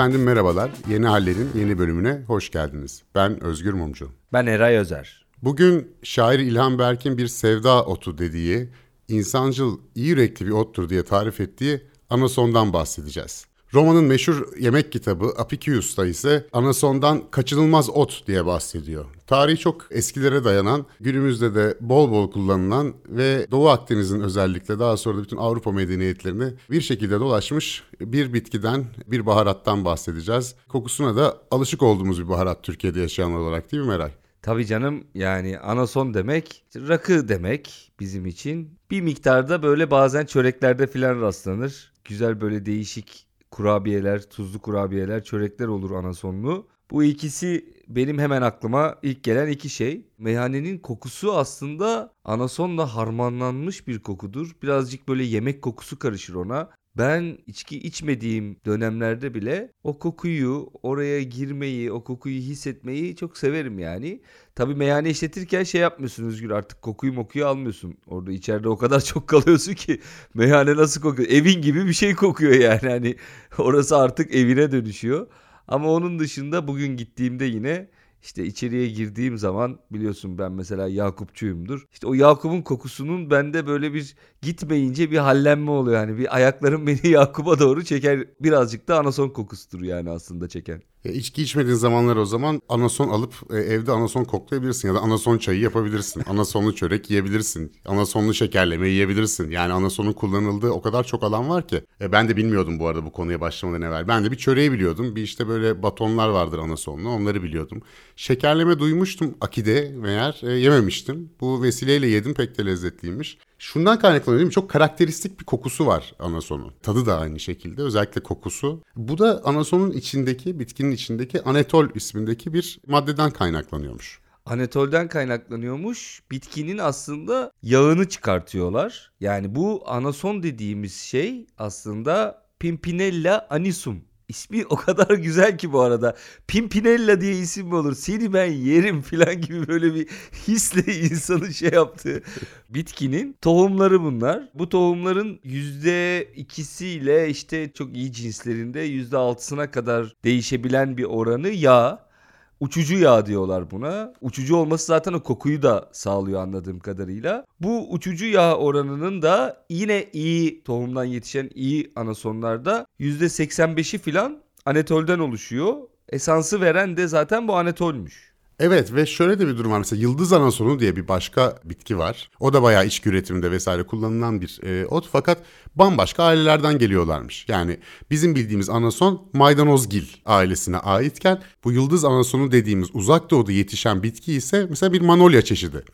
Efendim merhabalar. Yeni Haller'in yeni bölümüne hoş geldiniz. Ben Özgür Mumcu. Ben Eray Özer. Bugün şair İlhan Berk'in bir sevda otu dediği, insancıl, iyi yürekli bir ottur diye tarif ettiği anasondan bahsedeceğiz. Roma'nın meşhur yemek kitabı Apicius'ta ise anasondan kaçınılmaz ot diye bahsediyor. Tarihi çok eskilere dayanan, günümüzde de bol bol kullanılan ve Doğu Akdeniz'in özellikle daha sonra da bütün Avrupa medeniyetlerine bir şekilde dolaşmış bir bitkiden, bir baharattan bahsedeceğiz. Kokusuna da alışık olduğumuz bir baharat Türkiye'de yaşayan olarak değil mi Meray? Tabii canım yani anason demek rakı demek bizim için. Bir miktarda böyle bazen çöreklerde filan rastlanır. Güzel böyle değişik kurabiyeler, tuzlu kurabiyeler, çörekler olur anasonlu. Bu ikisi benim hemen aklıma ilk gelen iki şey. Meyhanenin kokusu aslında anasonla harmanlanmış bir kokudur. Birazcık böyle yemek kokusu karışır ona. Ben içki içmediğim dönemlerde bile o kokuyu, oraya girmeyi, o kokuyu hissetmeyi çok severim yani. Tabii meyhane işletirken şey yapmıyorsun Özgür artık kokuyu mokuyu almıyorsun. Orada içeride o kadar çok kalıyorsun ki meyhane nasıl kokuyor? Evin gibi bir şey kokuyor yani. Hani orası artık evine dönüşüyor. Ama onun dışında bugün gittiğimde yine işte içeriye girdiğim zaman biliyorsun ben mesela Yakupçuyumdur. İşte o Yakup'un kokusunun bende böyle bir gitmeyince bir hallenme oluyor. Yani bir ayaklarım beni Yakup'a doğru çeker. Birazcık da anason kokusudur yani aslında çeken. Ya içki içmediğin zamanlar o zaman anason alıp e, evde anason koklayabilirsin ya da anason çayı yapabilirsin. Anasonlu çörek yiyebilirsin. Anasonlu şekerleme yiyebilirsin. Yani anasonun kullanıldığı o kadar çok alan var ki. E, ben de bilmiyordum bu arada bu konuya başlamadan evvel. Ben de bir çöreği biliyordum. Bir işte böyle batonlar vardır anasonlu onları biliyordum. Şekerleme duymuştum akide meğer e, yememiştim. Bu vesileyle yedim pek de lezzetliymiş. Şundan kaynaklanıyor değil mi? Çok karakteristik bir kokusu var anasonun. Tadı da aynı şekilde özellikle kokusu. Bu da anasonun içindeki bitkinin içindeki anetol ismindeki bir maddeden kaynaklanıyormuş. Anetolden kaynaklanıyormuş. Bitkinin aslında yağını çıkartıyorlar. Yani bu anason dediğimiz şey aslında Pimpinella anisum İsmi o kadar güzel ki bu arada. Pimpinella diye isim mi olur? Seni ben yerim falan gibi böyle bir hisle insanın şey yaptığı bitkinin tohumları bunlar. Bu tohumların yüzde ikisiyle işte çok iyi cinslerinde yüzde altısına kadar değişebilen bir oranı yağ. Uçucu yağ diyorlar buna. Uçucu olması zaten o kokuyu da sağlıyor anladığım kadarıyla. Bu uçucu yağ oranının da yine iyi tohumdan yetişen iyi anasonlarda %85'i filan anetolden oluşuyor. Esansı veren de zaten bu anetolmüş. Evet ve şöyle de bir durum var. Mesela yıldız anasonu diye bir başka bitki var. O da bayağı içki üretiminde vesaire kullanılan bir e, ot fakat bambaşka ailelerden geliyorlarmış. Yani bizim bildiğimiz anason maydanozgil ailesine aitken bu yıldız anasonu dediğimiz uzak doğuda yetişen bitki ise mesela bir manolya çeşidi.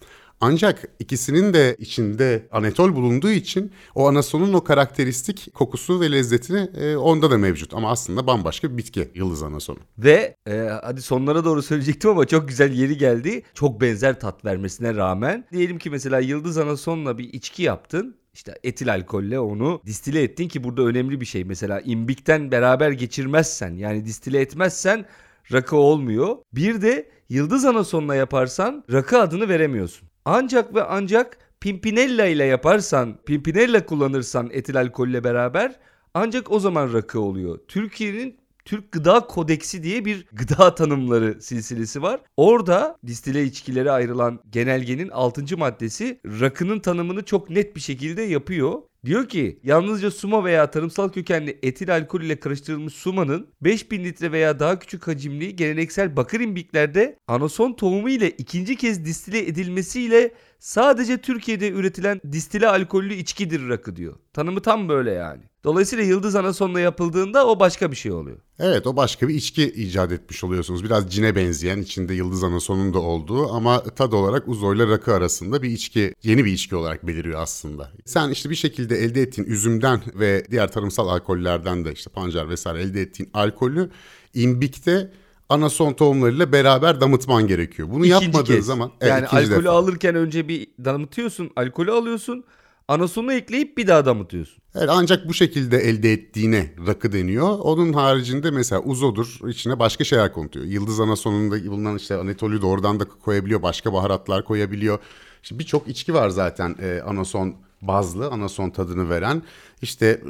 Ancak ikisinin de içinde anetol bulunduğu için o anasonun o karakteristik kokusu ve lezzetini e, onda da mevcut. Ama aslında bambaşka bir bitki yıldız anasonu. Ve e, hadi sonlara doğru söyleyecektim ama çok güzel yeri geldi. Çok benzer tat vermesine rağmen. Diyelim ki mesela yıldız anasonla bir içki yaptın işte etil alkolle onu distile ettin ki burada önemli bir şey. Mesela imbikten beraber geçirmezsen yani distile etmezsen rakı olmuyor. Bir de yıldız anasonla yaparsan rakı adını veremiyorsun. Ancak ve ancak Pimpinella ile yaparsan, Pimpinella kullanırsan etil alkolle beraber ancak o zaman rakı oluyor. Türkiye'nin Türk Gıda Kodeksi diye bir gıda tanımları silsilesi var. Orada distile içkilere ayrılan genelgenin 6. maddesi rakının tanımını çok net bir şekilde yapıyor. Diyor ki yalnızca suma veya tarımsal kökenli etil alkol ile karıştırılmış sumanın 5000 litre veya daha küçük hacimli geleneksel bakır imbiklerde anason tohumu ile ikinci kez distile edilmesiyle sadece Türkiye'de üretilen distile alkollü içkidir rakı diyor. Tanımı tam böyle yani. Dolayısıyla yıldız anasonla yapıldığında o başka bir şey oluyor. Evet o başka bir içki icat etmiş oluyorsunuz. Biraz cine benzeyen içinde yıldız anasonun da olduğu ama tad olarak uzoyla rakı arasında bir içki yeni bir içki olarak beliriyor aslında. Sen işte bir şekilde elde ettiğin üzümden ve diğer tarımsal alkollerden de işte pancar vesaire elde ettiğin alkolü imbikte anason tohumlarıyla beraber damıtman gerekiyor. Bunu İkinci yapmadığın kez. zaman yani alkolü defa. alırken önce bir damıtıyorsun, alkolü alıyorsun. Anasonu ekleyip bir daha damıtıyorsun. Evet, ancak bu şekilde elde ettiğine rakı deniyor. Onun haricinde mesela uzodur içine başka şeyler konuluyor. Yıldız anasonunda bulunan işte anetolü de oradan da koyabiliyor. Başka baharatlar koyabiliyor. İşte birçok içki var zaten e, anason bazlı anason tadını veren işte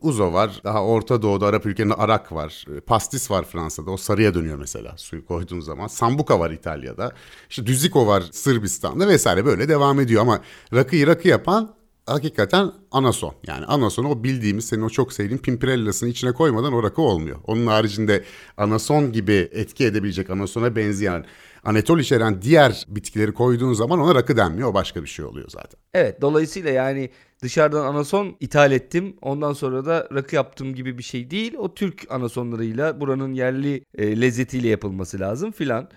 uzo var. Daha Orta Doğu'da Arap ülkelerinde arak var. Pastis var Fransa'da. O sarıya dönüyor mesela suyu koyduğun zaman. Sambuka var İtalya'da. İşte düziko var Sırbistan'da vesaire böyle devam ediyor ama rakıyı rakı yapan hakikaten anason. Yani anason o bildiğimiz senin o çok sevdiğin pimpirellasını içine koymadan o rakı olmuyor. Onun haricinde anason gibi etki edebilecek anasona benzeyen anetol içeren diğer bitkileri koyduğun zaman ona rakı denmiyor. O başka bir şey oluyor zaten. Evet dolayısıyla yani dışarıdan anason ithal ettim. Ondan sonra da rakı yaptım gibi bir şey değil. O Türk anasonlarıyla buranın yerli e, lezzetiyle yapılması lazım filan.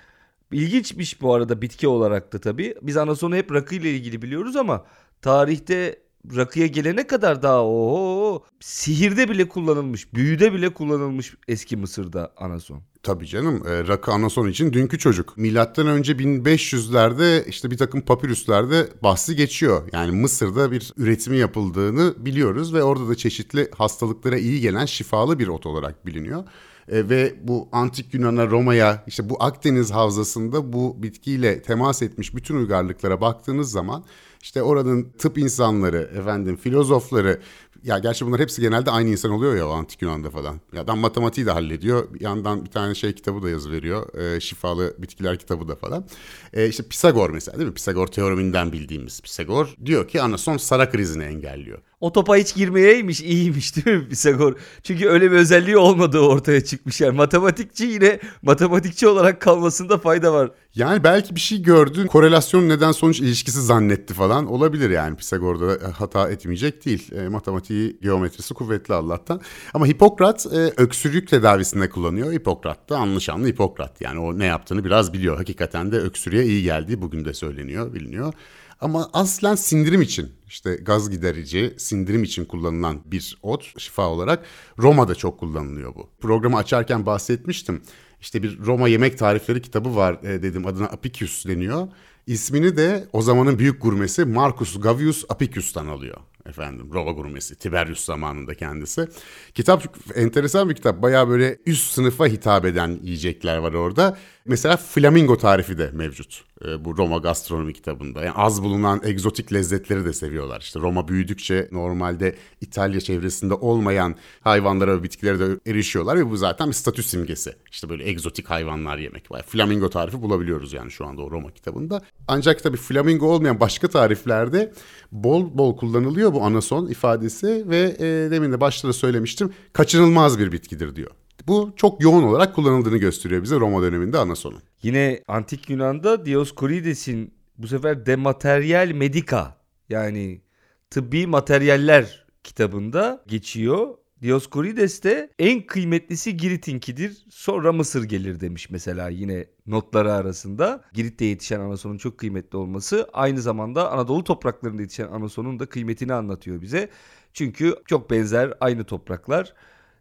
İlginçmiş bu arada bitki olarak da tabii. Biz anasonu hep rakı ile ilgili biliyoruz ama tarihte rakıya gelene kadar daha o sihirde bile kullanılmış, büyüde bile kullanılmış eski Mısır'da anason. Tabii canım e, rakı anason için dünkü çocuk. Milattan önce 1500'lerde işte bir takım papirüslerde bahsi geçiyor. Yani Mısır'da bir üretimi yapıldığını biliyoruz ve orada da çeşitli hastalıklara iyi gelen şifalı bir ot olarak biliniyor. E, ve bu antik Yunan'a, Roma'ya, işte bu Akdeniz havzasında bu bitkiyle temas etmiş bütün uygarlıklara baktığınız zaman işte oranın tıp insanları, efendim filozofları, ya gerçi bunlar hepsi genelde aynı insan oluyor ya o antik Yunan'da falan. Ya adam matematiği de hallediyor. Bir yandan bir tane şey kitabı da yazı veriyor. E, şifalı bitkiler kitabı da falan. E, işte Pisagor mesela değil mi? Pisagor teoreminden bildiğimiz Pisagor diyor ki anason sara krizini engelliyor. O topa hiç girmeyeymiş iyiymiş değil mi Pisagor? Çünkü öyle bir özelliği olmadığı ortaya çıkmış. Yani matematikçi yine matematikçi olarak kalmasında fayda var. Yani belki bir şey gördü, korelasyon neden sonuç ilişkisi zannetti falan olabilir yani Pisagor'da hata etmeyecek değil. E, matematiği, geometrisi kuvvetli Allah'tan. Ama Hipokrat e, öksürük tedavisinde kullanıyor. Hipokrat da anlaşanlı Hipokrat. Yani o ne yaptığını biraz biliyor. Hakikaten de öksürüğe iyi geldi. Bugün de söyleniyor, biliniyor. Ama aslen sindirim için işte gaz giderici, sindirim için kullanılan bir ot şifa olarak Roma'da çok kullanılıyor bu. Programı açarken bahsetmiştim. İşte bir Roma yemek tarifleri kitabı var e, dedim adına Apicius deniyor. İsmini de o zamanın büyük gurmesi Marcus Gavius Apicius'tan alıyor efendim Roma gurmesi Tiberius zamanında kendisi. Kitap enteresan bir kitap. Bayağı böyle üst sınıfa hitap eden yiyecekler var orada. Mesela flamingo tarifi de mevcut e, bu Roma gastronomi kitabında. Yani az bulunan egzotik lezzetleri de seviyorlar. İşte Roma büyüdükçe normalde İtalya çevresinde olmayan hayvanlara ve bitkilere de erişiyorlar ve bu zaten bir statü simgesi. İşte böyle egzotik hayvanlar yemek. var. Flamingo tarifi bulabiliyoruz yani şu anda o Roma kitabında. Ancak tabii flamingo olmayan başka tariflerde bol bol kullanılıyor bu anason ifadesi ve e, demin de başta da söylemiştim kaçınılmaz bir bitkidir diyor. Bu çok yoğun olarak kullanıldığını gösteriyor bize Roma döneminde anasonun. Yine antik Yunan'da Dioscorides'in bu sefer De Material Medica yani tıbbi materyaller kitabında geçiyor. Dioscorides de en kıymetlisi Girit'inkidir sonra Mısır gelir demiş mesela yine notları arasında. Girit'te yetişen anasonun çok kıymetli olması aynı zamanda Anadolu topraklarında yetişen anasonun da kıymetini anlatıyor bize. Çünkü çok benzer aynı topraklar.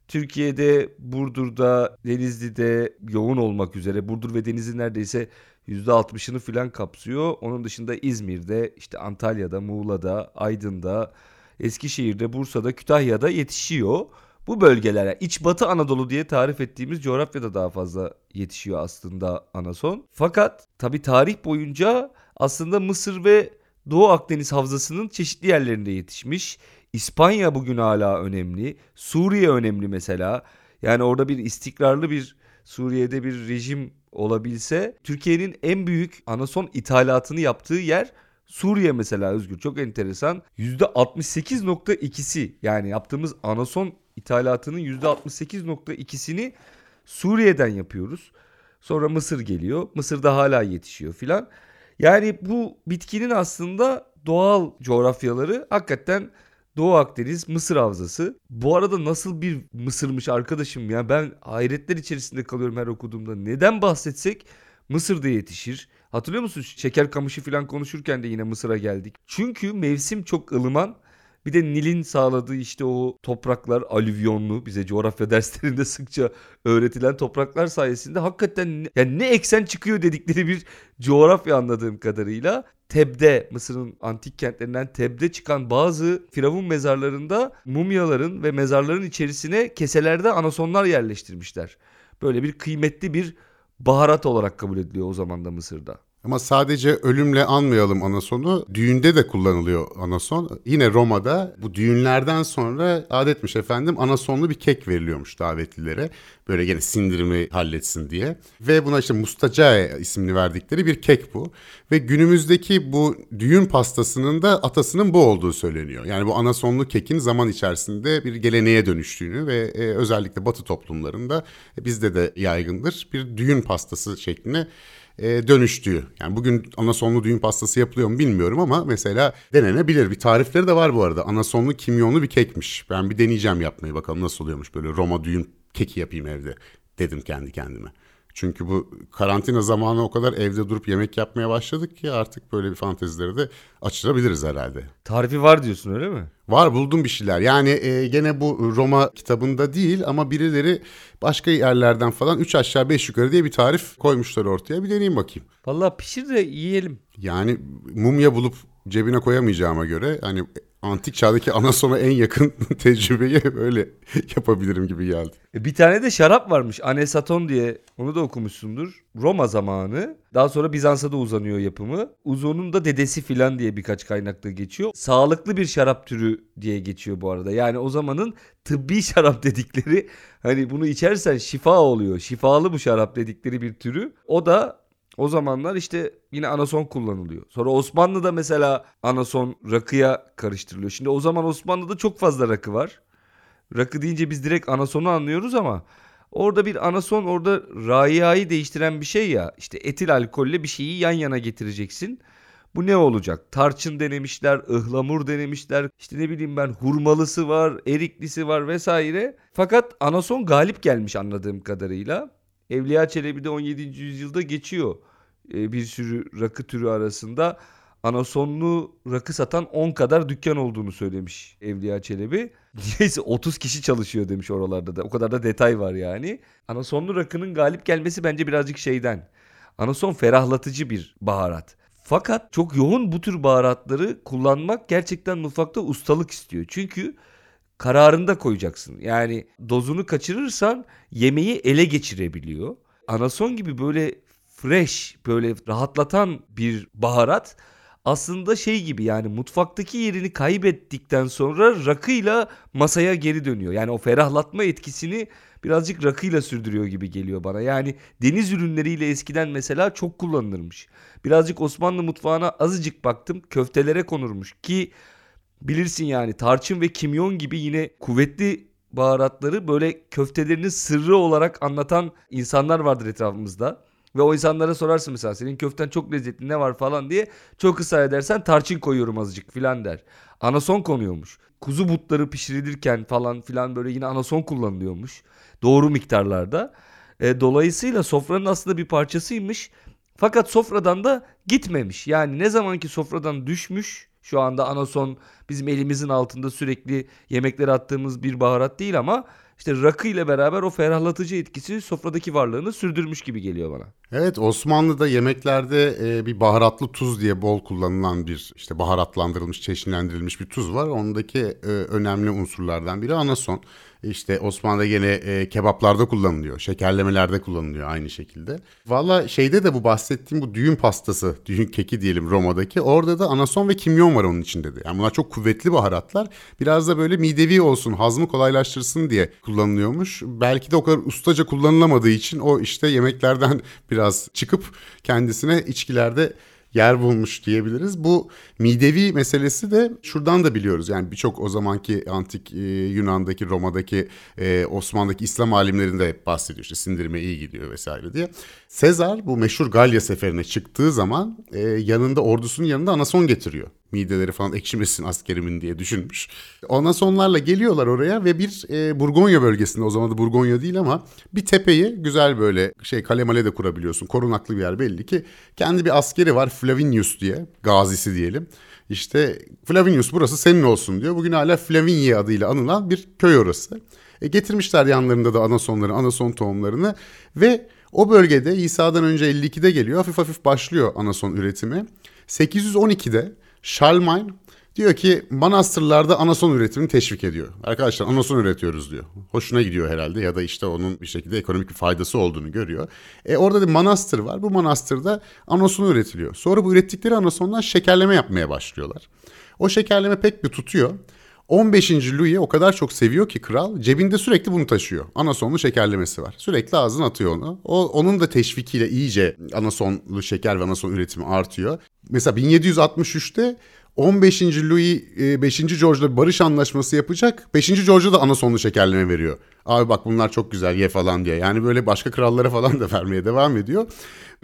Türkiye'de Burdur'da, Denizli'de yoğun olmak üzere Burdur ve Denizli neredeyse %60'ını filan kapsıyor. Onun dışında İzmir'de, işte Antalya'da, Muğla'da, Aydın'da, Eskişehir'de, Bursa'da, Kütahya'da yetişiyor. Bu bölgelere iç batı Anadolu diye tarif ettiğimiz coğrafyada daha fazla yetişiyor aslında anason. Fakat tabi tarih boyunca aslında Mısır ve Doğu Akdeniz havzasının çeşitli yerlerinde yetişmiş. İspanya bugün hala önemli. Suriye önemli mesela. Yani orada bir istikrarlı bir Suriye'de bir rejim olabilse Türkiye'nin en büyük anason ithalatını yaptığı yer Suriye mesela Özgür çok enteresan. %68.2'si yani yaptığımız anason ithalatının %68.2'sini Suriye'den yapıyoruz. Sonra Mısır geliyor. Mısır'da hala yetişiyor filan. Yani bu bitkinin aslında doğal coğrafyaları hakikaten Doğu Akdeniz Mısır havzası. Bu arada nasıl bir Mısırmış arkadaşım ya ben hayretler içerisinde kalıyorum her okuduğumda. Neden bahsetsek Mısır'da yetişir. Hatırlıyor musun şeker kamışı falan konuşurken de yine Mısır'a geldik. Çünkü mevsim çok ılıman. Bir de Nil'in sağladığı işte o topraklar alüvyonlu bize coğrafya derslerinde sıkça öğretilen topraklar sayesinde hakikaten yani ne eksen çıkıyor dedikleri bir coğrafya anladığım kadarıyla. Teb'de Mısır'ın antik kentlerinden Teb'de çıkan bazı firavun mezarlarında mumyaların ve mezarların içerisine keselerde anasonlar yerleştirmişler. Böyle bir kıymetli bir baharat olarak kabul ediliyor o zaman da Mısır'da. Ama sadece ölümle anmayalım anasonu. Düğünde de kullanılıyor anason. Yine Roma'da bu düğünlerden sonra adetmiş efendim anasonlu bir kek veriliyormuş davetlilere. Böyle gene sindirimi halletsin diye. Ve buna işte mustacae ismini verdikleri bir kek bu. Ve günümüzdeki bu düğün pastasının da atasının bu olduğu söyleniyor. Yani bu anasonlu kekin zaman içerisinde bir geleneğe dönüştüğünü ve e, özellikle batı toplumlarında e, bizde de yaygındır. Bir düğün pastası şekline e, dönüştüğü. Yani bugün anasonlu düğün pastası yapılıyor mu bilmiyorum ama mesela denenebilir. Bir tarifleri de var bu arada. Anasonlu kimyonlu bir kekmiş. Ben bir deneyeceğim yapmayı bakalım nasıl oluyormuş böyle Roma düğün keki yapayım evde dedim kendi kendime. Çünkü bu karantina zamanı o kadar evde durup yemek yapmaya başladık ki artık böyle bir fantezileri de açılabiliriz herhalde. Tarifi var diyorsun öyle mi? Var buldum bir şeyler. Yani e, gene bu Roma kitabında değil ama birileri başka yerlerden falan 3 aşağı 5 yukarı diye bir tarif koymuşlar ortaya. Bir deneyeyim bakayım. Vallahi pişir de yiyelim. Yani mumya bulup cebine koyamayacağıma göre hani antik çağdaki anasona en yakın tecrübeyi böyle yapabilirim gibi geldi. E, bir tane de şarap varmış Anesaton diye onu da okumuşsundur. Roma zamanı daha sonra Bizans'a da uzanıyor yapımı. Uzun'un da dedesi filan diye birkaç kaynakta geçiyor. Sağlıklı bir şarap türü diye geçiyor bu arada. Yani o zamanın tıbbi şarap dedikleri hani bunu içersen şifa oluyor. Şifalı bu şarap dedikleri bir türü. O da o zamanlar işte yine anason kullanılıyor. Sonra Osmanlı'da mesela anason rakıya karıştırılıyor. Şimdi o zaman Osmanlı'da çok fazla rakı var. Rakı deyince biz direkt anasonu anlıyoruz ama orada bir anason orada rayayı değiştiren bir şey ya. İşte etil alkolle bir şeyi yan yana getireceksin. Bu ne olacak? Tarçın denemişler, ıhlamur denemişler. İşte ne bileyim ben hurmalısı var, eriklisi var vesaire. Fakat anason galip gelmiş anladığım kadarıyla. Evliya Çelebi'de 17. yüzyılda geçiyor. Ee, bir sürü rakı türü arasında anasonlu rakı satan 10 kadar dükkan olduğunu söylemiş Evliya Çelebi. Neyse 30 kişi çalışıyor demiş oralarda da. O kadar da detay var yani. Anasonlu rakının galip gelmesi bence birazcık şeyden. Anason ferahlatıcı bir baharat. Fakat çok yoğun bu tür baharatları kullanmak gerçekten mutfakta ustalık istiyor. Çünkü kararında koyacaksın. Yani dozunu kaçırırsan yemeği ele geçirebiliyor. Anason gibi böyle fresh, böyle rahatlatan bir baharat aslında şey gibi yani mutfaktaki yerini kaybettikten sonra rakıyla masaya geri dönüyor. Yani o ferahlatma etkisini birazcık rakıyla sürdürüyor gibi geliyor bana. Yani deniz ürünleriyle eskiden mesela çok kullanılırmış. Birazcık Osmanlı mutfağına azıcık baktım köftelere konurmuş ki bilirsin yani tarçın ve kimyon gibi yine kuvvetli baharatları böyle köftelerinin sırrı olarak anlatan insanlar vardır etrafımızda. Ve o insanlara sorarsın mesela senin köften çok lezzetli ne var falan diye. Çok ısrar edersen tarçın koyuyorum azıcık filan der. Anason konuyormuş. Kuzu butları pişirilirken falan filan böyle yine anason kullanılıyormuş. Doğru miktarlarda. E, dolayısıyla sofranın aslında bir parçasıymış. Fakat sofradan da gitmemiş. Yani ne zamanki sofradan düşmüş şu anda anason bizim elimizin altında sürekli yemeklere attığımız bir baharat değil ama işte rakı ile beraber o ferahlatıcı etkisi sofradaki varlığını sürdürmüş gibi geliyor bana. Evet Osmanlı'da yemeklerde e, bir baharatlı tuz diye bol kullanılan bir işte baharatlandırılmış, çeşitlendirilmiş bir tuz var. Ondaki e, önemli unsurlardan biri anason. İşte Osmanlı'da gene e, kebaplarda kullanılıyor. Şekerlemelerde kullanılıyor aynı şekilde. Valla şeyde de bu bahsettiğim bu düğün pastası, düğün keki diyelim Roma'daki. Orada da anason ve kimyon var onun içinde de. Yani bunlar çok kuvvetli baharatlar. Biraz da böyle midevi olsun, hazmı kolaylaştırsın diye kullanılıyormuş. Belki de o kadar ustaca kullanılamadığı için o işte yemeklerden biraz çıkıp kendisine içkilerde yer bulmuş diyebiliriz. Bu midevi meselesi de şuradan da biliyoruz. Yani birçok o zamanki antik e, Yunan'daki, Roma'daki, e, Osmanlı'daki İslam alimlerinde hep bahsediyor. İşte sindirime iyi gidiyor vesaire diye. Sezar bu meşhur Galya seferine çıktığı zaman e, yanında ordusunun yanında anason getiriyor mideleri falan ekşimesin askerimin diye düşünmüş. Ondan sonlarla geliyorlar oraya ve bir e, Burgonya bölgesinde o zaman da Burgonya değil ama bir tepeyi güzel böyle şey kale male de kurabiliyorsun. Korunaklı bir yer belli ki. Kendi bir askeri var Flavinius diye gazisi diyelim. İşte Flavinius burası senin olsun diyor. Bugün hala Flavinia adıyla anılan bir köy orası. E, getirmişler yanlarında da anasonları, anason tohumlarını ve o bölgede İsa'dan önce 52'de geliyor. Hafif hafif başlıyor anason üretimi. 812'de Charlemagne Diyor ki manastırlarda anason üretimini teşvik ediyor. Arkadaşlar anason üretiyoruz diyor. Hoşuna gidiyor herhalde ya da işte onun bir şekilde ekonomik bir faydası olduğunu görüyor. E orada bir manastır var. Bu manastırda anason üretiliyor. Sonra bu ürettikleri anasondan şekerleme yapmaya başlıyorlar. O şekerleme pek bir tutuyor. 15. Louis'i o kadar çok seviyor ki kral cebinde sürekli bunu taşıyor. Anasonlu şekerlemesi var. Sürekli ağzına atıyor onu. O, onun da teşvikiyle iyice anasonlu şeker ve anason üretimi artıyor. Mesela 1763'te 15. Louis 5. George'la bir barış anlaşması yapacak. 5. George'a da anasonlu şekerleme veriyor. Abi bak bunlar çok güzel ye falan diye. Yani böyle başka krallara falan da vermeye devam ediyor.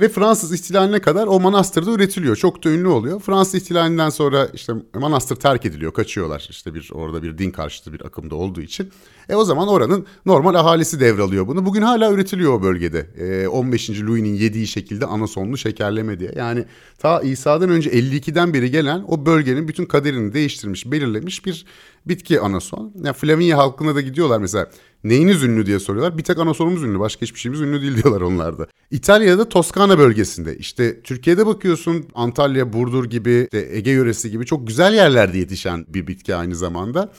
Ve Fransız ihtilaline kadar o manastırda üretiliyor. Çok da ünlü oluyor. Fransız ihtilalinden sonra işte manastır terk ediliyor. Kaçıyorlar. İşte bir orada bir din karşıtı bir akımda olduğu için. E o zaman oranın normal ahalisi devralıyor bunu. Bugün hala üretiliyor o bölgede. E, 15. Louis'nin yediği şekilde anasonlu şekerleme diye. Yani ta İsa'dan önce 52'den beri gelen o bölgenin bütün kaderini değiştirmiş, belirlemiş bir bitki anason. Yani Flaminya halkına da gidiyorlar mesela. Neyiniz ünlü diye soruyorlar. Bir tek anasonumuz ünlü. Başka hiçbir şeyimiz ünlü değil diyorlar onlarda. İtalya'da Toskana bölgesinde. İşte Türkiye'de bakıyorsun Antalya, Burdur gibi, işte Ege yöresi gibi çok güzel yerlerde yetişen bir bitki aynı zamanda.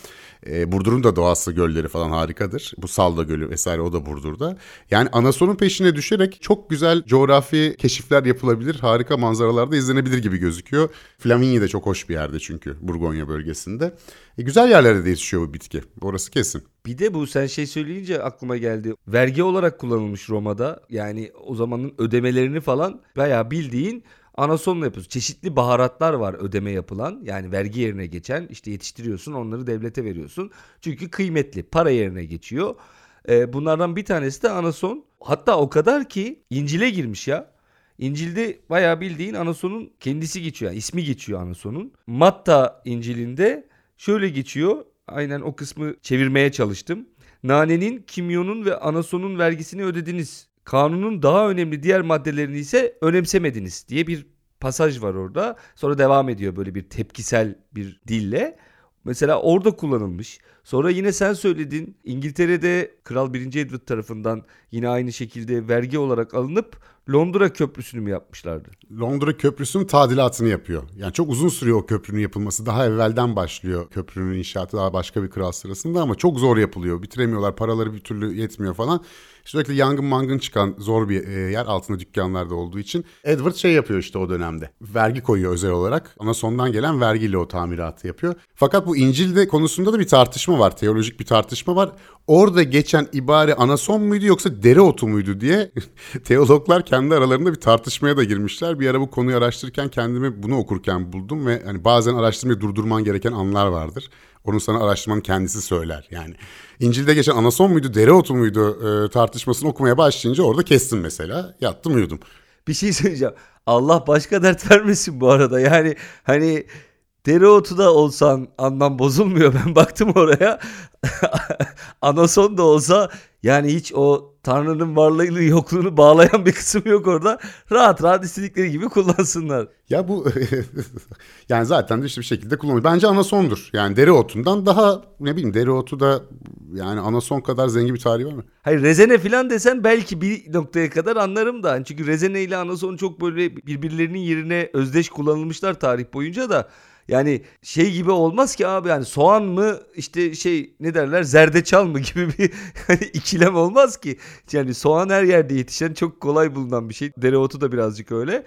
E, Burdur'un da doğası gölleri falan harikadır. Bu Salda Gölü vesaire o da Burdur'da. Yani anasonun peşine düşerek çok güzel coğrafi keşifler yapılabilir. Harika manzaralarda izlenebilir gibi gözüküyor. Flaminyi de çok hoş bir yerde çünkü Burgonya bölgesinde. E, güzel yerlerde de yetişiyor bu bitki. Orası kesin. Bir de bu sen şey söyleyince aklıma geldi. Vergi olarak kullanılmış Roma'da. Yani o zamanın ödemelerini falan bayağı bildiğin anasonla yapıyorsun. Çeşitli baharatlar var ödeme yapılan. Yani vergi yerine geçen işte yetiştiriyorsun onları devlete veriyorsun. Çünkü kıymetli para yerine geçiyor. Ee, bunlardan bir tanesi de anason. Hatta o kadar ki İncil'e girmiş ya. İncil'de bayağı bildiğin anasonun kendisi geçiyor. Yani ismi geçiyor anasonun. Matta İncil'inde şöyle geçiyor. Aynen o kısmı çevirmeye çalıştım. Nanenin, kimyonun ve anasonun vergisini ödediniz. Kanunun daha önemli diğer maddelerini ise önemsemediniz diye bir pasaj var orada. Sonra devam ediyor böyle bir tepkisel bir dille. Mesela orada kullanılmış. Sonra yine sen söyledin İngiltere'de Kral 1. Edward tarafından yine aynı şekilde vergi olarak alınıp Londra Köprüsü'nü mü yapmışlardı? Londra Köprüsü'nün tadilatını yapıyor. Yani çok uzun sürüyor o köprünün yapılması. Daha evvelden başlıyor köprünün inşaatı daha başka bir kral sırasında ama çok zor yapılıyor. Bitiremiyorlar paraları bir türlü yetmiyor falan. Sürekli yangın mangın çıkan zor bir e, yer altında dükkanlarda olduğu için. Edward şey yapıyor işte o dönemde. Vergi koyuyor özel olarak. Ana sondan gelen vergiyle o tamiratı yapıyor. Fakat bu İncil'de konusunda da bir tartışma var. Teolojik bir tartışma var. Orada geçen ibare anason muydu yoksa dereotu muydu diye teologlar kendi aralarında bir tartışmaya da girmişler. Bir ara bu konuyu araştırırken kendimi bunu okurken buldum ve hani bazen araştırmayı durdurman gereken anlar vardır. Onu sana araştırmanın kendisi söyler. Yani İncil'de geçen anason muydu, dereotu muydu e, tartışmasını okumaya başlayınca orada kestim mesela. Yattım uyudum. Bir şey söyleyeceğim. Allah başka dert vermesin bu arada. Yani hani dereotu da olsan anlam bozulmuyor. Ben baktım oraya. Anason da olsa yani hiç o Tanrı'nın varlığını yokluğunu bağlayan bir kısım yok orada. Rahat rahat istedikleri gibi kullansınlar. Ya bu yani zaten de işte bir şekilde kullanılıyor. Bence anasondur. Yani dereotundan daha ne bileyim dereotu da yani anason kadar zengin bir tarihi var mı? Hayır rezene falan desen belki bir noktaya kadar anlarım da. Hani Çünkü rezene ile anason çok böyle birbirlerinin yerine özdeş kullanılmışlar tarih boyunca da. Yani şey gibi olmaz ki abi yani soğan mı işte şey ne derler zerdeçal mı gibi bir hani ikilem olmaz ki. Yani soğan her yerde yetişen çok kolay bulunan bir şey. Dereotu da birazcık öyle.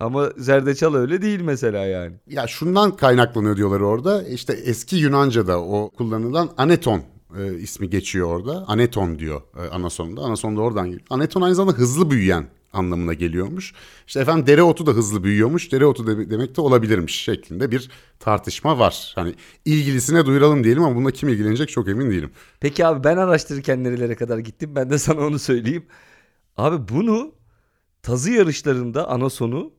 Ama zerdeçal öyle değil mesela yani. Ya şundan kaynaklanıyor diyorlar orada. İşte eski Yunanca'da o kullanılan aneton e, ismi geçiyor orada. Aneton diyor e, anasonda. Anason da oradan geliyor. Aneton aynı zamanda hızlı büyüyen anlamına geliyormuş. İşte efendim dereotu da hızlı büyüyormuş. Dereotu de, demek de olabilirmiş şeklinde bir tartışma var. Hani ilgilisine duyuralım diyelim ama bununla kim ilgilenecek çok emin değilim. Peki abi ben araştırırken nerelere kadar gittim ben de sana onu söyleyeyim. Abi bunu tazı yarışlarında anasonu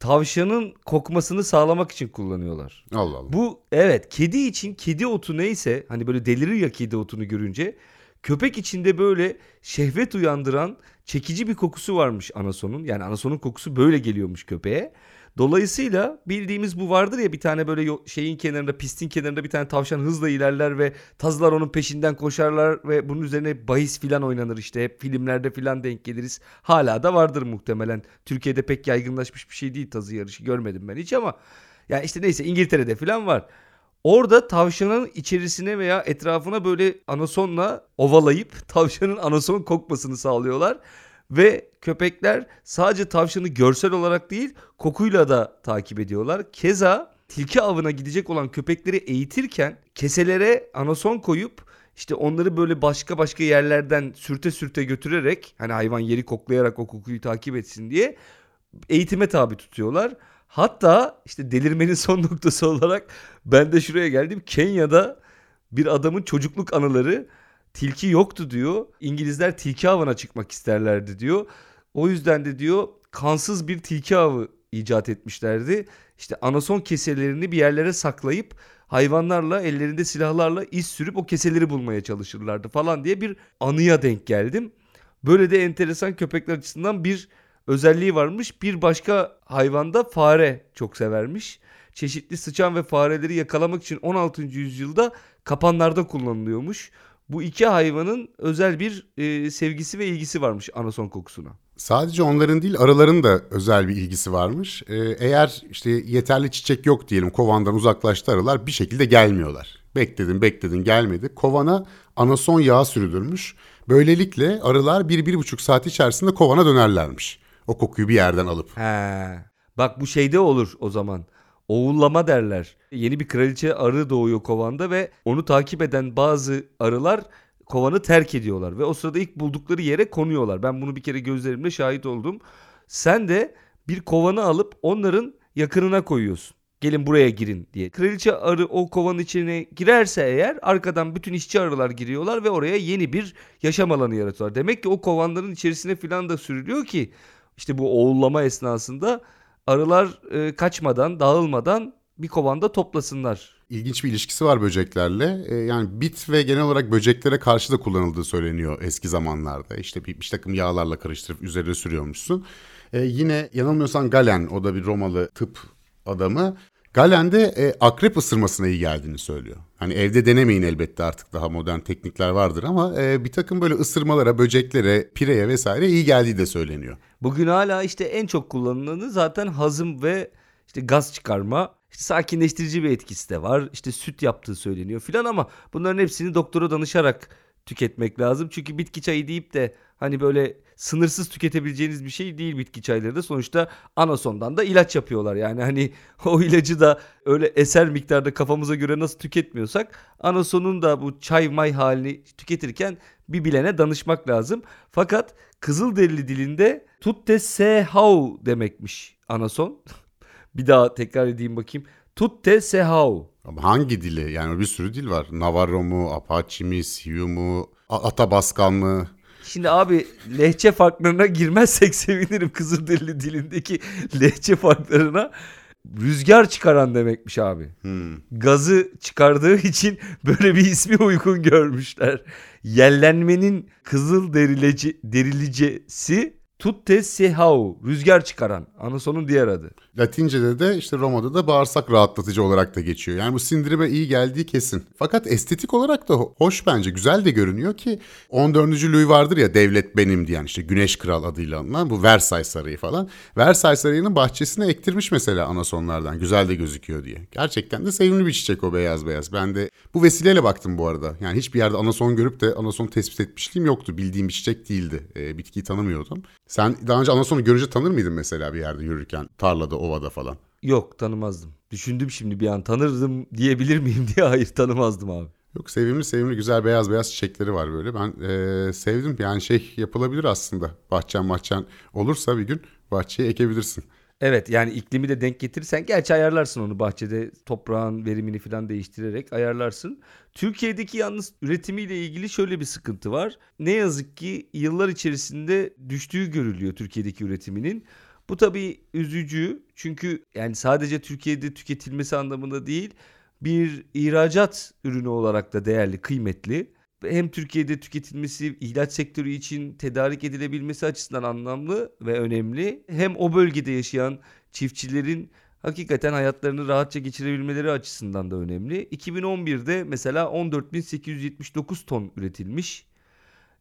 tavşanın kokmasını sağlamak için kullanıyorlar. Allah Allah. Bu evet kedi için kedi otu neyse hani böyle delirir ya kedi otunu görünce köpek içinde böyle şehvet uyandıran çekici bir kokusu varmış anasonun. Yani anasonun kokusu böyle geliyormuş köpeğe. Dolayısıyla bildiğimiz bu vardır ya bir tane böyle şeyin kenarında pistin kenarında bir tane tavşan hızla ilerler ve tazlar onun peşinden koşarlar ve bunun üzerine bahis filan oynanır işte hep filmlerde filan denk geliriz. Hala da vardır muhtemelen. Türkiye'de pek yaygınlaşmış bir şey değil tazı yarışı görmedim ben hiç ama yani işte neyse İngiltere'de filan var. Orada tavşanın içerisine veya etrafına böyle anasonla ovalayıp tavşanın anason kokmasını sağlıyorlar. Ve köpekler sadece tavşanı görsel olarak değil kokuyla da takip ediyorlar. Keza tilki avına gidecek olan köpekleri eğitirken keselere anason koyup işte onları böyle başka başka yerlerden sürte sürte götürerek hani hayvan yeri koklayarak o kokuyu takip etsin diye eğitime tabi tutuyorlar. Hatta işte delirmenin son noktası olarak ben de şuraya geldim. Kenya'da bir adamın çocukluk anıları tilki yoktu diyor. İngilizler tilki avına çıkmak isterlerdi diyor. O yüzden de diyor kansız bir tilki avı icat etmişlerdi. İşte anason keselerini bir yerlere saklayıp hayvanlarla ellerinde silahlarla iz sürüp o keseleri bulmaya çalışırlardı falan diye bir anıya denk geldim. Böyle de enteresan köpekler açısından bir özelliği varmış. Bir başka hayvanda fare çok severmiş. Çeşitli sıçan ve fareleri yakalamak için 16. yüzyılda kapanlarda kullanılıyormuş. Bu iki hayvanın özel bir e, sevgisi ve ilgisi varmış anason kokusuna. Sadece onların değil arıların da özel bir ilgisi varmış. Ee, eğer işte yeterli çiçek yok diyelim kovandan uzaklaştı arılar bir şekilde gelmiyorlar. Bekledin bekledin gelmedi. Kovana anason yağı sürülürmüş. Böylelikle arılar bir, bir buçuk saat içerisinde kovana dönerlermiş. O kokuyu bir yerden alıp. He. Bak bu şeyde olur o zaman. Oğullama derler. Yeni bir kraliçe arı doğuyor kovanda ve onu takip eden bazı arılar kovanı terk ediyorlar ve o sırada ilk buldukları yere konuyorlar. Ben bunu bir kere gözlerimle şahit oldum. Sen de bir kovanı alıp onların yakınına koyuyorsun. Gelin buraya girin diye. Kraliçe arı o kovanın içine girerse eğer arkadan bütün işçi arılar giriyorlar ve oraya yeni bir yaşam alanı yaratıyorlar. Demek ki o kovanların içerisine filan da sürülüyor ki işte bu oğullama esnasında arılar e, kaçmadan, dağılmadan bir kovanda toplasınlar. İlginç bir ilişkisi var böceklerle. Ee, yani bit ve genel olarak böceklere karşı da kullanıldığı söyleniyor eski zamanlarda. İşte bir, bir takım yağlarla karıştırıp üzerine sürüyormuşsun. Ee, yine yanılmıyorsam Galen, o da bir Romalı tıp adamı. Galen'de e, akrep ısırmasına iyi geldiğini söylüyor. Hani evde denemeyin elbette artık daha modern teknikler vardır ama e, bir takım böyle ısırmalara, böceklere, pireye vesaire iyi geldiği de söyleniyor. Bugün hala işte en çok kullanılanı zaten hazım ve işte gaz çıkarma. İşte sakinleştirici bir etkisi de var. İşte süt yaptığı söyleniyor filan ama bunların hepsini doktora danışarak tüketmek lazım. Çünkü bitki çayı deyip de hani böyle sınırsız tüketebileceğiniz bir şey değil bitki çayları da. Sonuçta anasondan da ilaç yapıyorlar. Yani hani o ilacı da öyle eser miktarda kafamıza göre nasıl tüketmiyorsak anasonun da bu çay may halini tüketirken bir bilene danışmak lazım. Fakat Kızılderili dilinde tutte sehau demekmiş anason. bir daha tekrar edeyim bakayım. Tutte sehau. Hangi dili? Yani bir sürü dil var. Navarro mu, Apache mi, Sioux mu, Atabaskan mı? Şimdi abi lehçe farklarına girmezsek sevinirim Kızılderili dilindeki lehçe farklarına. Rüzgar çıkaran demekmiş abi. Gazı çıkardığı için böyle bir ismi uygun görmüşler. Yellenmenin kızıl derileci, derilicesi tutte sehau rüzgar çıkaran. Anasonun diğer adı. Latince'de de işte Roma'da da bağırsak rahatlatıcı olarak da geçiyor. Yani bu sindirime iyi geldiği kesin. Fakat estetik olarak da ho- hoş bence. Güzel de görünüyor ki 14. Louis vardır ya devlet benim diyen işte Güneş Kral adıyla anılan bu Versailles Sarayı falan. Versailles Sarayı'nın bahçesine ektirmiş mesela anasonlardan. Güzel de gözüküyor diye. Gerçekten de sevimli bir çiçek o beyaz beyaz. Ben de bu vesileyle baktım bu arada. Yani hiçbir yerde anason görüp de anason tespit etmişliğim yoktu. Bildiğim bir çiçek değildi. Ee, bitkiyi tanımıyordum. Sen daha önce anasonu görünce tanır mıydın mesela bir yerde yürürken? Tarlada, ovada falan. Yok tanımazdım. Düşündüm şimdi bir an tanırdım diyebilir miyim diye hayır tanımazdım abi. Yok sevimli sevimli güzel beyaz beyaz çiçekleri var böyle. Ben eee, sevdim yani şey yapılabilir aslında. Bahçen bahçen olursa bir gün bahçeye ekebilirsin. Evet yani iklimi de denk getirirsen gerçi ayarlarsın onu bahçede toprağın verimini falan değiştirerek ayarlarsın. Türkiye'deki yalnız üretimiyle ilgili şöyle bir sıkıntı var. Ne yazık ki yıllar içerisinde düştüğü görülüyor Türkiye'deki üretiminin. Bu tabii üzücü çünkü yani sadece Türkiye'de tüketilmesi anlamında değil bir ihracat ürünü olarak da değerli, kıymetli. Hem Türkiye'de tüketilmesi, ihraç sektörü için tedarik edilebilmesi açısından anlamlı ve önemli. Hem o bölgede yaşayan çiftçilerin hakikaten hayatlarını rahatça geçirebilmeleri açısından da önemli. 2011'de mesela 14.879 ton üretilmiş.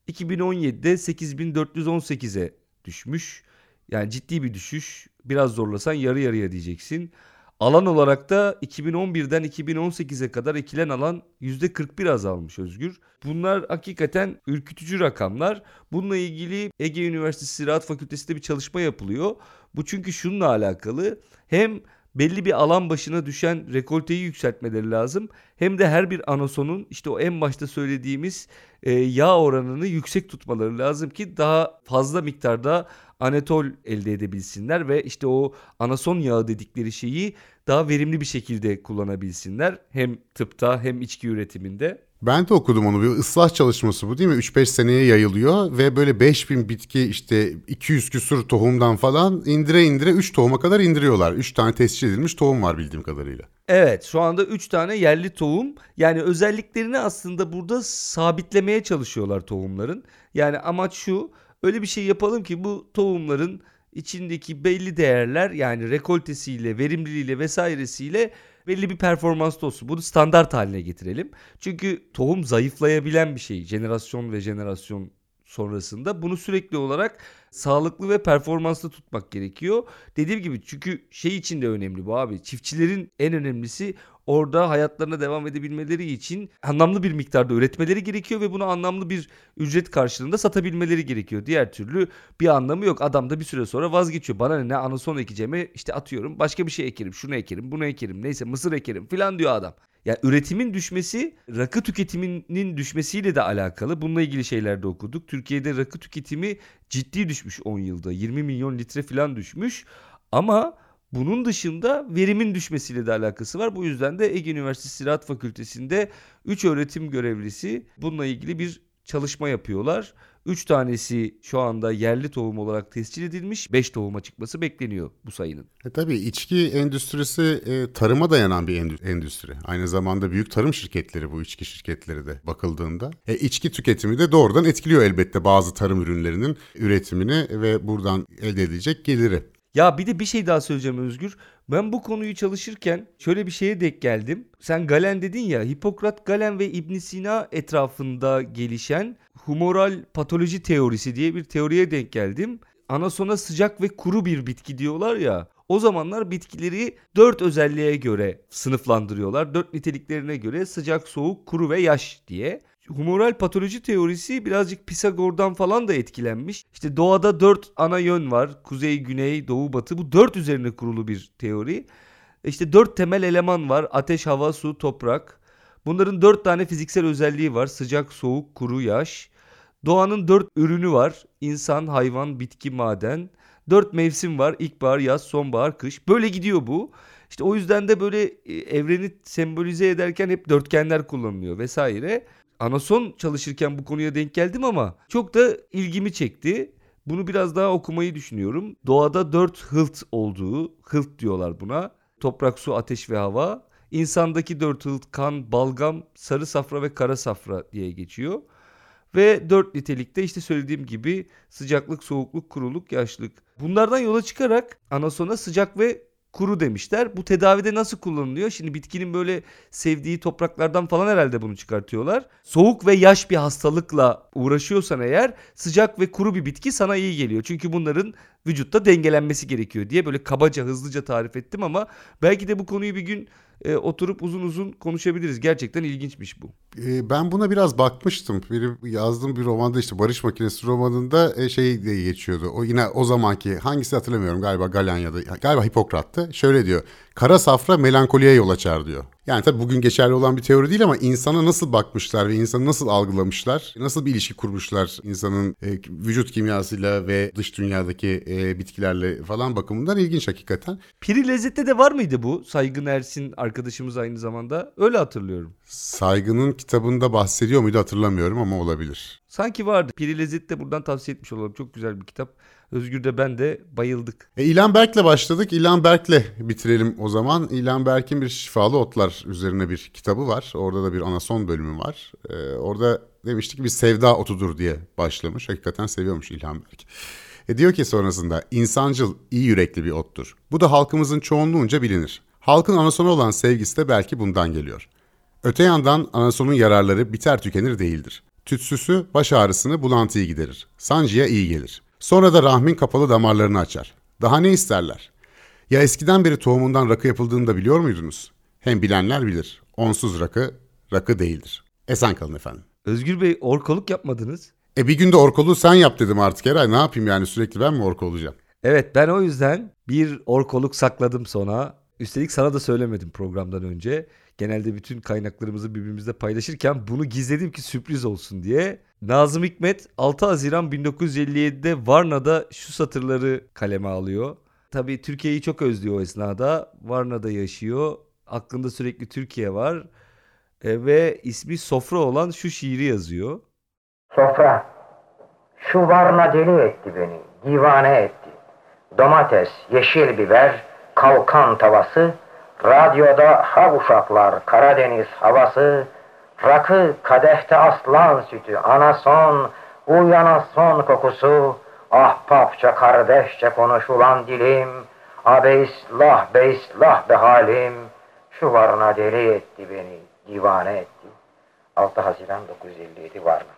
2017'de 8.418'e düşmüş. Yani ciddi bir düşüş. Biraz zorlasan yarı yarıya diyeceksin. Alan olarak da 2011'den 2018'e kadar ekilen alan %41 azalmış Özgür. Bunlar hakikaten ürkütücü rakamlar. Bununla ilgili Ege Üniversitesi Ziraat Fakültesi'nde bir çalışma yapılıyor. Bu çünkü şununla alakalı. Hem belli bir alan başına düşen rekolteyi yükseltmeleri lazım. Hem de her bir anasonun işte o en başta söylediğimiz e, yağ oranını yüksek tutmaları lazım ki daha fazla miktarda anetol elde edebilsinler ve işte o anason yağı dedikleri şeyi daha verimli bir şekilde kullanabilsinler. Hem tıpta hem içki üretiminde. Ben de okudum onu. Bir ıslah çalışması bu değil mi? 3-5 seneye yayılıyor ve böyle 5000 bitki işte 200 küsur tohumdan falan indire indire 3 tohuma kadar indiriyorlar. 3 tane tescil edilmiş tohum var bildiğim kadarıyla. Evet şu anda 3 tane yerli tohum yani özelliklerini aslında burada sabitlemeye çalışıyorlar tohumların. Yani amaç şu öyle bir şey yapalım ki bu tohumların içindeki belli değerler yani rekoltesiyle, verimliliğiyle vesairesiyle belli bir performansta olsun. Bunu standart haline getirelim. Çünkü tohum zayıflayabilen bir şey. Jenerasyon ve jenerasyon sonrasında bunu sürekli olarak sağlıklı ve performanslı tutmak gerekiyor. Dediğim gibi çünkü şey için de önemli bu abi. Çiftçilerin en önemlisi orada hayatlarına devam edebilmeleri için anlamlı bir miktarda üretmeleri gerekiyor ve bunu anlamlı bir ücret karşılığında satabilmeleri gerekiyor. Diğer türlü bir anlamı yok. Adam da bir süre sonra vazgeçiyor. Bana ne anason ekeceğime işte atıyorum başka bir şey ekerim. Şunu ekerim, bunu ekerim. Neyse mısır ekerim falan diyor adam. Yani üretimin düşmesi rakı tüketiminin düşmesiyle de alakalı. Bununla ilgili şeyler de okuduk. Türkiye'de rakı tüketimi ciddi düşmüş 10 yılda. 20 milyon litre falan düşmüş. Ama bunun dışında verimin düşmesiyle de alakası var. Bu yüzden de Ege Üniversitesi Ziraat Fakültesi'nde 3 öğretim görevlisi bununla ilgili bir çalışma yapıyorlar. 3 tanesi şu anda yerli tohum olarak tescil edilmiş. 5 tohuma çıkması bekleniyor bu sayının. E tabii içki endüstrisi e, tarıma dayanan bir endü- endüstri. Aynı zamanda büyük tarım şirketleri bu içki şirketleri de bakıldığında. E, içki tüketimi de doğrudan etkiliyor elbette bazı tarım ürünlerinin üretimini ve buradan elde edilecek geliri. Ya bir de bir şey daha söyleyeceğim Özgür. Ben bu konuyu çalışırken şöyle bir şeye denk geldim. Sen Galen dedin ya Hipokrat, Galen ve İbn Sina etrafında gelişen humoral patoloji teorisi diye bir teoriye denk geldim. Anasona sıcak ve kuru bir bitki diyorlar ya. O zamanlar bitkileri dört özelliğe göre sınıflandırıyorlar. Dört niteliklerine göre sıcak, soğuk, kuru ve yaş diye. Humoral patoloji teorisi birazcık Pisagor'dan falan da etkilenmiş. İşte doğada dört ana yön var. Kuzey, güney, doğu, batı. Bu dört üzerine kurulu bir teori. İşte dört temel eleman var. Ateş, hava, su, toprak. Bunların dört tane fiziksel özelliği var. Sıcak, soğuk, kuru, yaş. Doğanın dört ürünü var. İnsan, hayvan, bitki, maden. Dört mevsim var. İlkbahar, yaz, sonbahar, kış. Böyle gidiyor bu. İşte o yüzden de böyle e, evreni sembolize ederken hep dörtgenler kullanılıyor vesaire. Anason çalışırken bu konuya denk geldim ama çok da ilgimi çekti. Bunu biraz daha okumayı düşünüyorum. Doğada dört hılt olduğu, hılt diyorlar buna. Toprak, su, ateş ve hava. İnsandaki dört hılt kan, balgam, sarı safra ve kara safra diye geçiyor. Ve dört nitelikte işte söylediğim gibi sıcaklık, soğukluk, kuruluk, yaşlık. Bunlardan yola çıkarak anasona sıcak ve kuru demişler. Bu tedavide nasıl kullanılıyor? Şimdi bitkinin böyle sevdiği topraklardan falan herhalde bunu çıkartıyorlar. Soğuk ve yaş bir hastalıkla uğraşıyorsan eğer sıcak ve kuru bir bitki sana iyi geliyor. Çünkü bunların vücutta dengelenmesi gerekiyor diye böyle kabaca hızlıca tarif ettim ama belki de bu konuyu bir gün e, oturup uzun uzun konuşabiliriz. Gerçekten ilginçmiş bu. E, ben buna biraz bakmıştım. Benim yazdığım bir romanda işte Barış Makinesi romanında e, şey diye geçiyordu. O yine o zamanki hangisi hatırlamıyorum galiba Galen ya da galiba Hipokrat'tı. Şöyle diyor. Kara safra melankoliye yol açar diyor. Yani tabii bugün geçerli olan bir teori değil ama insana nasıl bakmışlar ve insanı nasıl algılamışlar, nasıl bir ilişki kurmuşlar insanın e, vücut kimyasıyla ve dış dünyadaki e, bitkilerle falan bakımından ilginç hakikaten. Piri Lezzet'te de var mıydı bu? Saygın Ersin arkadaşımız aynı zamanda. Öyle hatırlıyorum. Saygı'nın kitabında bahsediyor muydu hatırlamıyorum ama olabilir. Sanki vardı. Piri Lezzet de buradan tavsiye etmiş olalım. Çok güzel bir kitap. Özgür de ben de bayıldık. E, İlhan Berk'le başladık. İlhan Berk'le bitirelim o zaman. İlhan Berk'in bir şifalı otlar üzerine bir kitabı var. Orada da bir anason bölümü var. E, orada demiştik bir sevda otudur diye başlamış. Hakikaten seviyormuş İlhan Berk. E, diyor ki sonrasında insancıl, iyi yürekli bir ottur. Bu da halkımızın çoğunluğunca bilinir. Halkın anasona olan sevgisi de belki bundan geliyor. Öte yandan anasonun yararları biter tükenir değildir. Tütsüsü baş ağrısını bulantıyı giderir. Sancıya iyi gelir. Sonra da rahmin kapalı damarlarını açar. Daha ne isterler? Ya eskiden beri tohumundan rakı yapıldığını da biliyor muydunuz? Hem bilenler bilir. Onsuz rakı, rakı değildir. Esen kalın efendim. Özgür Bey orkoluk yapmadınız. E bir günde orkoluğu sen yap dedim artık Eray. Ne yapayım yani sürekli ben mi orko olacağım? Evet ben o yüzden bir orkoluk sakladım sona. Üstelik sana da söylemedim programdan önce. Genelde bütün kaynaklarımızı birbirimizle paylaşırken bunu gizledim ki sürpriz olsun diye. Nazım Hikmet 6 Haziran 1957'de Varna'da şu satırları kaleme alıyor. Tabii Türkiye'yi çok özlüyor o esnada. Varna'da yaşıyor. Aklında sürekli Türkiye var. E, ve ismi Sofra olan şu şiiri yazıyor. Sofra, şu varna deli etti beni, divane etti. Domates, yeşil biber, kalkan tavası, radyoda hav uşaklar, Karadeniz havası, rakı, kadehte aslan sütü, anason, uyanason kokusu, ahbapça kardeşçe konuşulan dilim, abeyslah beyslah be halim, şu varna deli etti beni, divane etti. 6 Haziran 957 Varna.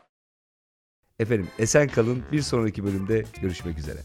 Efendim esen kalın bir sonraki bölümde görüşmek üzere.